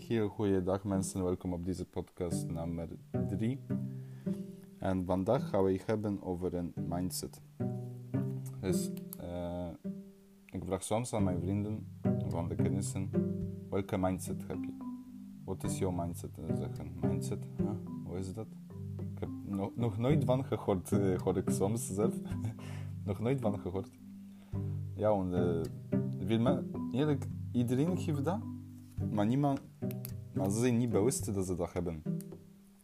heel goede dag mensen, welkom op deze podcast nummer 3. En vandaag gaan we het hebben over een mindset. Dus uh, ik vraag soms aan mijn vrienden van de kennissen, welke mindset heb je? Wat is jouw mindset? En zeggen, mindset, huh? hoe is dat? Ik heb no nog nooit van gehoord, uh, hoor ik soms zelf. nog nooit van gehoord. Ja, en uh, eerlijk, iedereen geeft dat maar niemand... Maar ze zijn niet bewust dat ze dat hebben.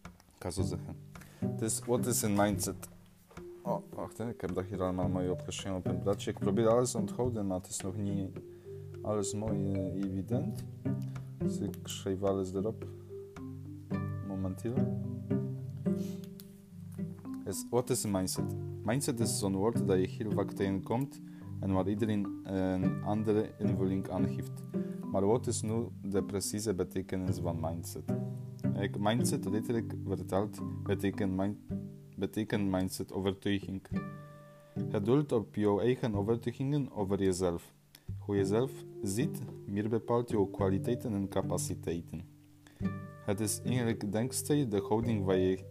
Ik kan zo zeggen. Dus wat is een mindset? Oh, wacht, hè. ik heb dat hier allemaal mooi opgeschreven op een bladje. Ik probeer alles te onthouden, maar het is nog niet alles mooi uh, evident. Dus ik schrijf alles erop. Momenteel. Dus, wat is een mindset? Mindset is zo'n woord dat je heel vaak tegenkomt en waar iedereen een andere invulling aan geeft. Maar wat is nu de precieze betekenis van mindset? Mindset, letterlijk vertaald, betekent, mind, betekent mindset overtuiging. Doelt op jouw eigen overtuigingen over jezelf. Hoe je zelf ziet, meer bepaalt jouw kwaliteiten en capaciteiten. Het is eigenlijk denkstijl de houding van je,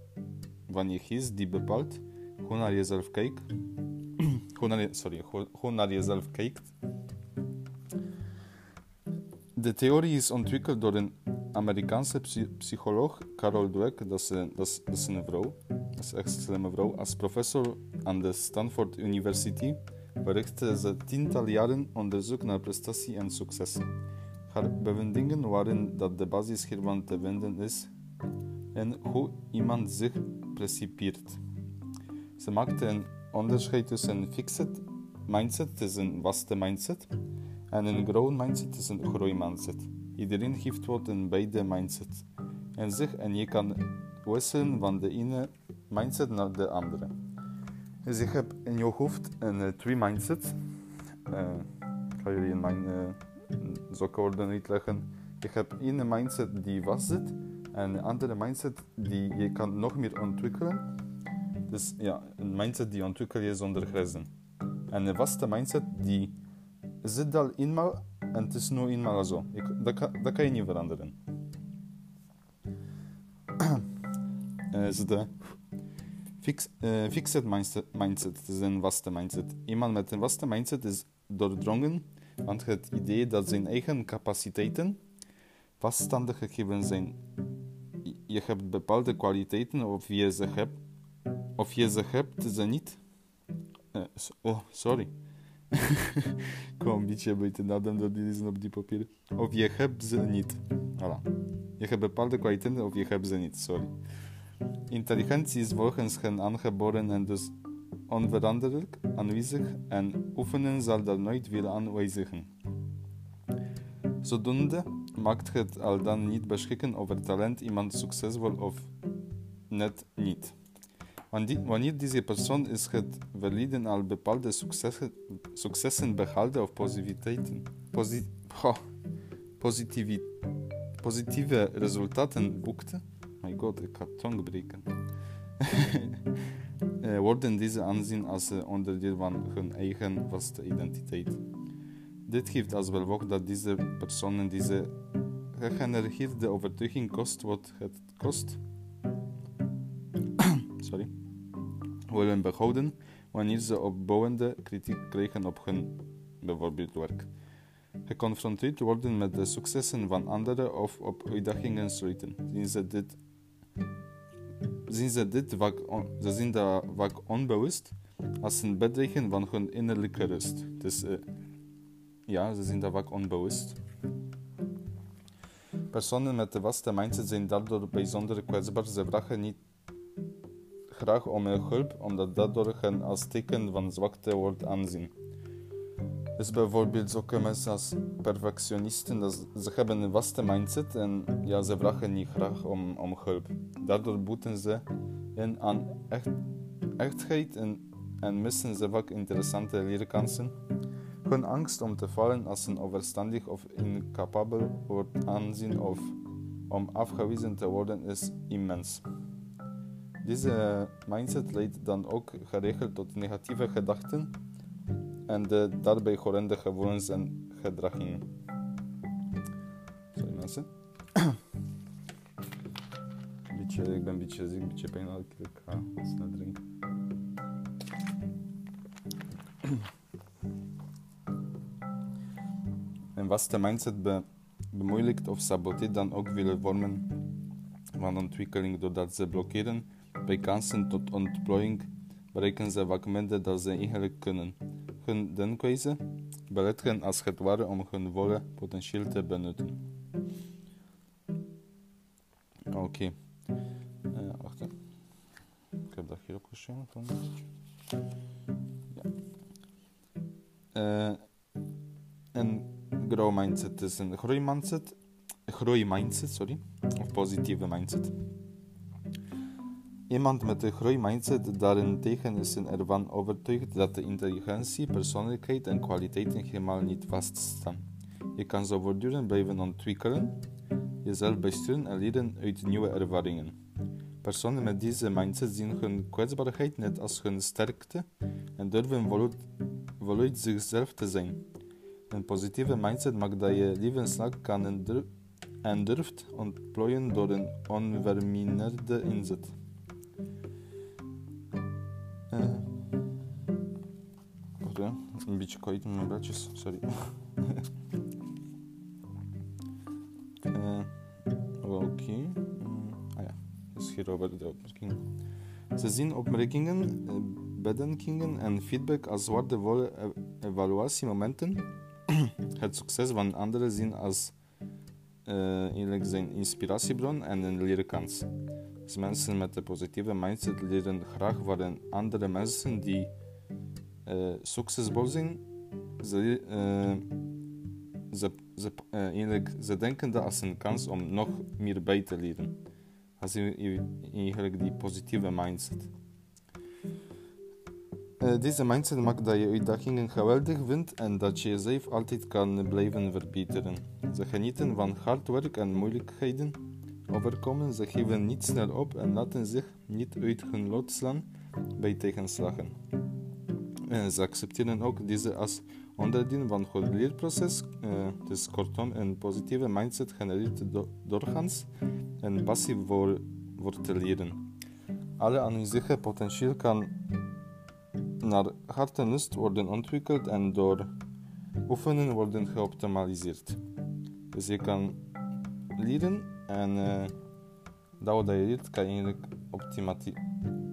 van je die bepaalt hoe naar jezelf kijkt. sorry, hoe naar jezelf kijkt de theorie is ontwikkeld door een Amerikaanse psycholoog, Carol Dweck, dat is, een, dat, is, vrouw, dat is echt een slimme vrouw. Als professor aan de Stanford University verrichtte ze tientallen jaren onderzoek naar prestatie en succes. Haar bevindingen waren dat de basis hiervan te vinden is en hoe iemand zich precipieert. Ze maakte een onderscheid tussen een fixed mindset, is een vaste mindset, en een growth mindset is een groeimindset. Iedereen heeft wat in beide mindset en zich en je kan wisselen van de ene mindset naar de andere. Dus ik heb in je hoofd een uh, twee mindset. Uh, ik ga jullie in mijn uh, uitleggen. Ik heb een mindset die vast zit en een andere mindset die je kan nog meer ontwikkelen. Dus ja, een mindset die ontwikkel je zonder grenzen. En een vaste mindset die zit al eenmaal en het is nu eenmaal zo. Ik, dat, kan, dat kan je niet veranderen. uh, de fix, uh, fixed mindset, mindset is een vaste mindset. Iemand met een vaste mindset is doordrongen van het idee dat zijn eigen capaciteiten vaststandig gegeven zijn. Je hebt bepaalde kwaliteiten of je ze hebt, of je ze hebt ze niet. Uh, oh, sorry. beetje buiten adem door die lezen op die papieren. Of je hebt ze niet. Voilà. Je hebt bepaalde kwaliteiten of ze niet, sorry. Intelligentie is volgens hen aangeboren en dus onveranderlijk aanwezig en oefenen zal daar nooit veel aan wijzigen. Zodoende maakt het al dan niet beschikken over talent iemand succesvol of net niet. Wanneer deze persoon is het verleden al bepaalde successen, successen behaalde of positiviteiten, posi, oh, positieve, resultaten boekte, my god, ik ga tong breken, eh, worden deze aanzien als onderdeel van hun eigen vaste identiteit. Dit geeft als gevolg dat deze personen deze gegenereerde overtuiging kost wat het kost. Sorry, willen behouden wanneer ze opbouwende kritiek krijgen op hun bijvoorbeeld werk. Geconfronteerd worden met de successen van anderen of op uitdagingen sluiten. Zien ze dit, zien ze dit vaak, ze zien dat vaak onbewust als een bedreigen van hun innerlijke rust. Dus uh, ja, ze zien dat vaak onbewust. Personen met de vaste mindset zijn daardoor bijzonder kwetsbaar. Ze vragen niet graag om hulp, omdat dat door hen als teken van zwakte wordt aanzien. Dus bijvoorbeeld zulke mensen als perfectionisten, dat ze hebben een vaste mindset en ja, ze vragen niet graag om, om hulp. Daardoor boeten ze in aan echt, echtheid en, en missen ze vaak interessante leerkansen. Hun angst om te vallen als een overstandig of incapabel wordt aanzien of om afgewezen te worden is immens. Deze mindset leidt dan ook geregeld tot negatieve gedachten en de daarbij horrende gevoelens en gedragingen. Sorry mensen. beetje, ik ben een beetje ziek, een beetje pijn ik. Snel drinken. Een vaste mindset be, bemoeilijkt of saboteert dan ook vele vormen van ontwikkeling doordat ze blokkeren bij kansen tot ontplooiing bereiken ze vaak minder dan ze eigenlijk kunnen. Hun denkwijze belet hen als het ware om hun volle potentieel te benutten. Oké. Uh, wacht even. Ik heb dat hier opgeschreven. Ja. Uh, een grow mindset is een groeimindset. Groeimindset, sorry. Of positieve mindset. Iemand met een groeimindset daarentegen is ervan overtuigd dat de intelligentie, persoonlijkheid en kwaliteiten helemaal niet vaststaan. Je kan zo voortdurend blijven ontwikkelen, jezelf besturen en leren uit nieuwe ervaringen. Personen met deze mindset zien hun kwetsbaarheid net als hun sterkte en durven voluit zichzelf te zijn. Een positieve mindset maakt dat je levenslang kan en durft ontplooien door een onverminderde inzet. Kwijt met mijn bladjes, sorry. Oké. Okay. Uh, ah ja, dus hierover de opmerkingen. Ze zien opmerkingen, uh, bedenkingen en feedback als waardevolle evaluatiemomenten. Het succes van anderen zien als uh, zijn inspiratiebron en een leerkans. Dus mensen met een positieve mindset leren graag van andere mensen die uh, succesvol zijn. Ze, uh, ze, ze, uh, eigenlijk, ze denken dat als een kans om nog meer bij te leren. Als je eigenlijk die positieve mindset. deze mindset maakt dat je uitdagingen geweldig vindt en dat je jezelf altijd kan blijven verbeteren. Ze genieten van hard werk en moeilijkheden overkomen, ze geven niet snel op en laten zich niet uit hun lot slaan bij tegenslagen. En ze accepteren ook deze als onderdeel van het leerproces. Uh, dus kortom, een positieve mindset genereert doorgaans een passie voor, voor te leren. Alle aanwezige potentieel kan naar hart lust worden ontwikkeld en door oefenen worden geoptimaliseerd. Dus je kan leren en uh, dat wat kan je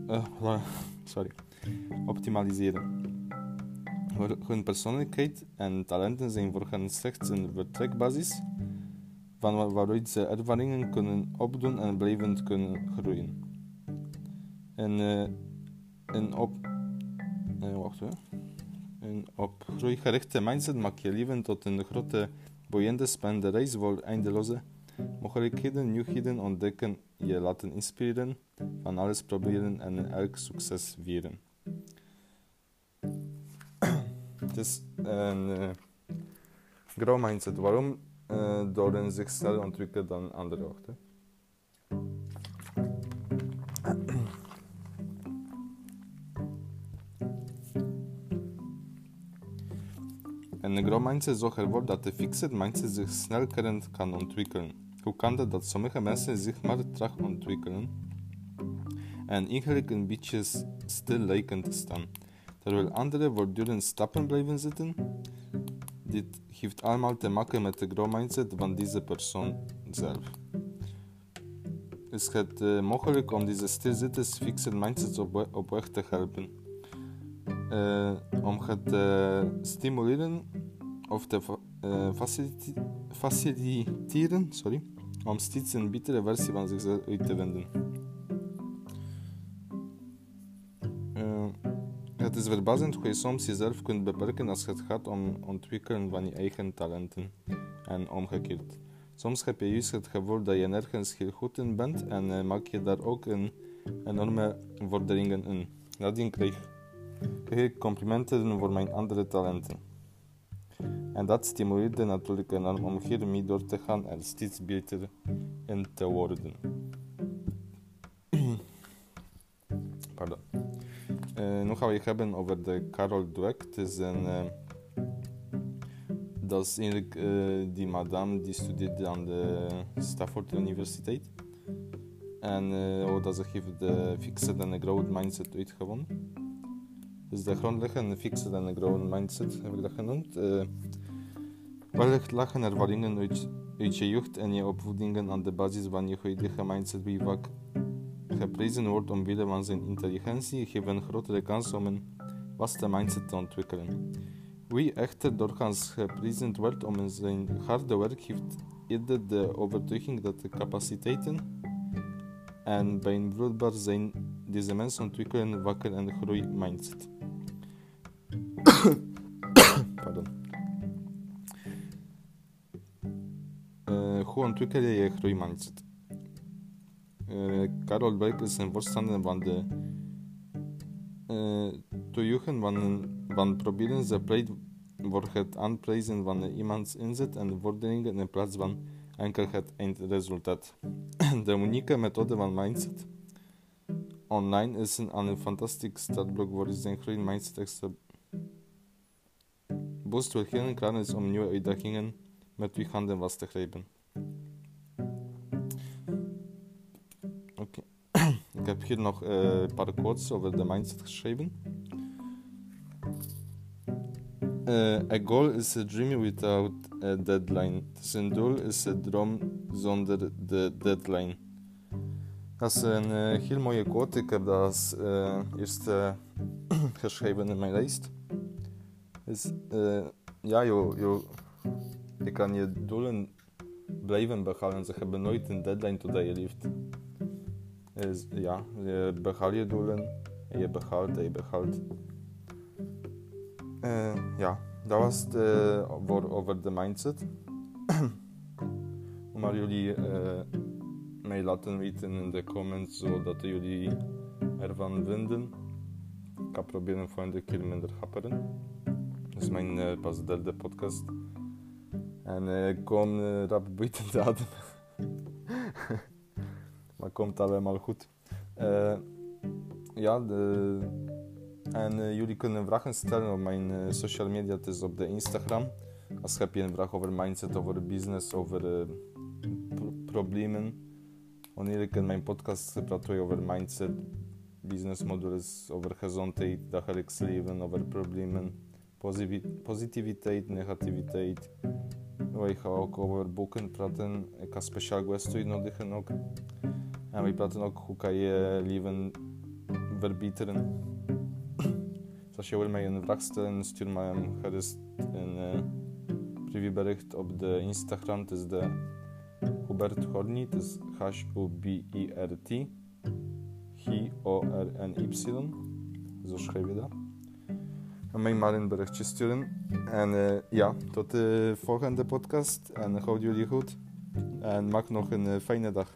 sorry, optimaliseren. Hun persoonlijkheid en talenten zijn voor hen slechts een vertrekbasis van waaruit ze ervaringen kunnen opdoen en blijvend kunnen groeien. En uh, een op, uh, wacht, een op groeigerichte mindset maakt je leven tot een grote boeiende spannende reis vol eindeloze mogelijkheden, nieuwheden ontdekken, je laten inspireren, van alles proberen en elk succes vieren. Het is een uh, grow mindset. Waarom? Uh, door een zich sneller ontwikkelen dan andere ochtend. En een grow mindset zorgt ervoor dat de fixed mindset zich snel kan ontwikkelen. Hoe kan het dat sommige mensen zich maar traag ontwikkelen en eigenlijk een beetje stil lijken te staan? Terwijl anderen voortdurend stappen blijven zitten. Dit heeft allemaal te maken met de grow mindset van deze persoon zelf. Is het uh, mogelijk om deze stilzitters fixed mindsets op, op weg te helpen? Uh, om het te uh, stimuleren of te facilite faciliteren, sorry, om steeds een betere versie van zichzelf uit te vinden. Is verbazend hoe je soms jezelf kunt beperken als het gaat om ontwikkelen van je eigen talenten en omgekeerd. Soms heb je juist het gevoel dat je nergens heel goed in bent en uh, maak je daar ook een enorme vorderingen in. Nadien krijg, krijg ik complimenten voor mijn andere talenten. En dat stimuleerde natuurlijk enorm om hiermee door te gaan en steeds beter in te worden. Nu gaan we het hebben over de Carol Dweck. Het is een, uh, dat is eigenlijk uh, die madame die studeerde aan de Stafford Universiteit. En uh, dat ze heeft de fixed en growth mindset uitgewonnen. Dus de grondleggende fixed en growth mindset heb ik dat genoemd. Uh, wellicht lachen ervaringen uit, uit je jeugd en je opvoedingen aan de basis van je huidige mindset vaak geprezen wordt omwille van zijn intelligentie, geeft een grotere kans om een vaste mindset te ontwikkelen. Wie echter doorgaans geprezen wordt om zijn harde werk, heeft eerder de overtuiging dat de capaciteiten en beïnvloedbaar zijn deze mensen ontwikkelen wakker en groei mindset. Pardon. Uh, hoe ontwikkel je je groei Carol Dweck is een voorstander van de uh, toejuichen van, van proberen ze pleit voor het aanprijzen van iemands inzet en vorderingen in plaats van enkel het eindresultaat. De unieke methode van mindset online is een, een fantastisch startblok voor zijn groei mindset extra boost wil heel klaar om nieuwe uitdagingen met uw handen vast te grijpen. Ik heb hier nog uh, een paar quotes over de mindset geschreven. Uh, a goal is a dream without a deadline. Zijn doel is een droom zonder de deadline. Dat is een uh, heel mooie quote. Ik heb dat als uh, geschreven in mijn lijst. Dus, ja, je, je, je kan je doelen blijven behalen. Ze hebben nooit een deadline totdat je leeft. Dus, ja, je behaalt je doelen en je behaalt je behaalt. Uh, ja, dat was het voor, over de mindset. maar jullie uh, mij laten weten in de comments zodat jullie ervan vinden. Ik ga proberen volgende keer minder happeren. Dit is mijn pas derde podcast. En ik kom rap buiten te adem. Komt allemaal goed. ja, de en uh, jullie kunnen vragen stellen op mijn uh, social media. Het is op de Instagram. Als heb je een vraag over mindset, over business, over pro problemen. Wanneer ik in mijn podcast praat over mindset, business modules, over gezondheid, dagelijks leven, over problemen, positiviteit, negativiteit. Ik ga ook over boeken praten. Ik ga speciaal guest uitnodigen ook. We praten ook hoe kan je leven verbeteren. Dus als je wil mij een vraag stellen, stuur mij gerust een uh, privébericht op de Instagram. Het is de Hubert Horny, het is H-O-B-I-R-T G-O-R-N-Y. Zo schrijf je dat. En mij maar een berichtje sturen. En uh, ja, tot de volgende podcast. En houd jullie goed. En maak nog een uh, fijne dag.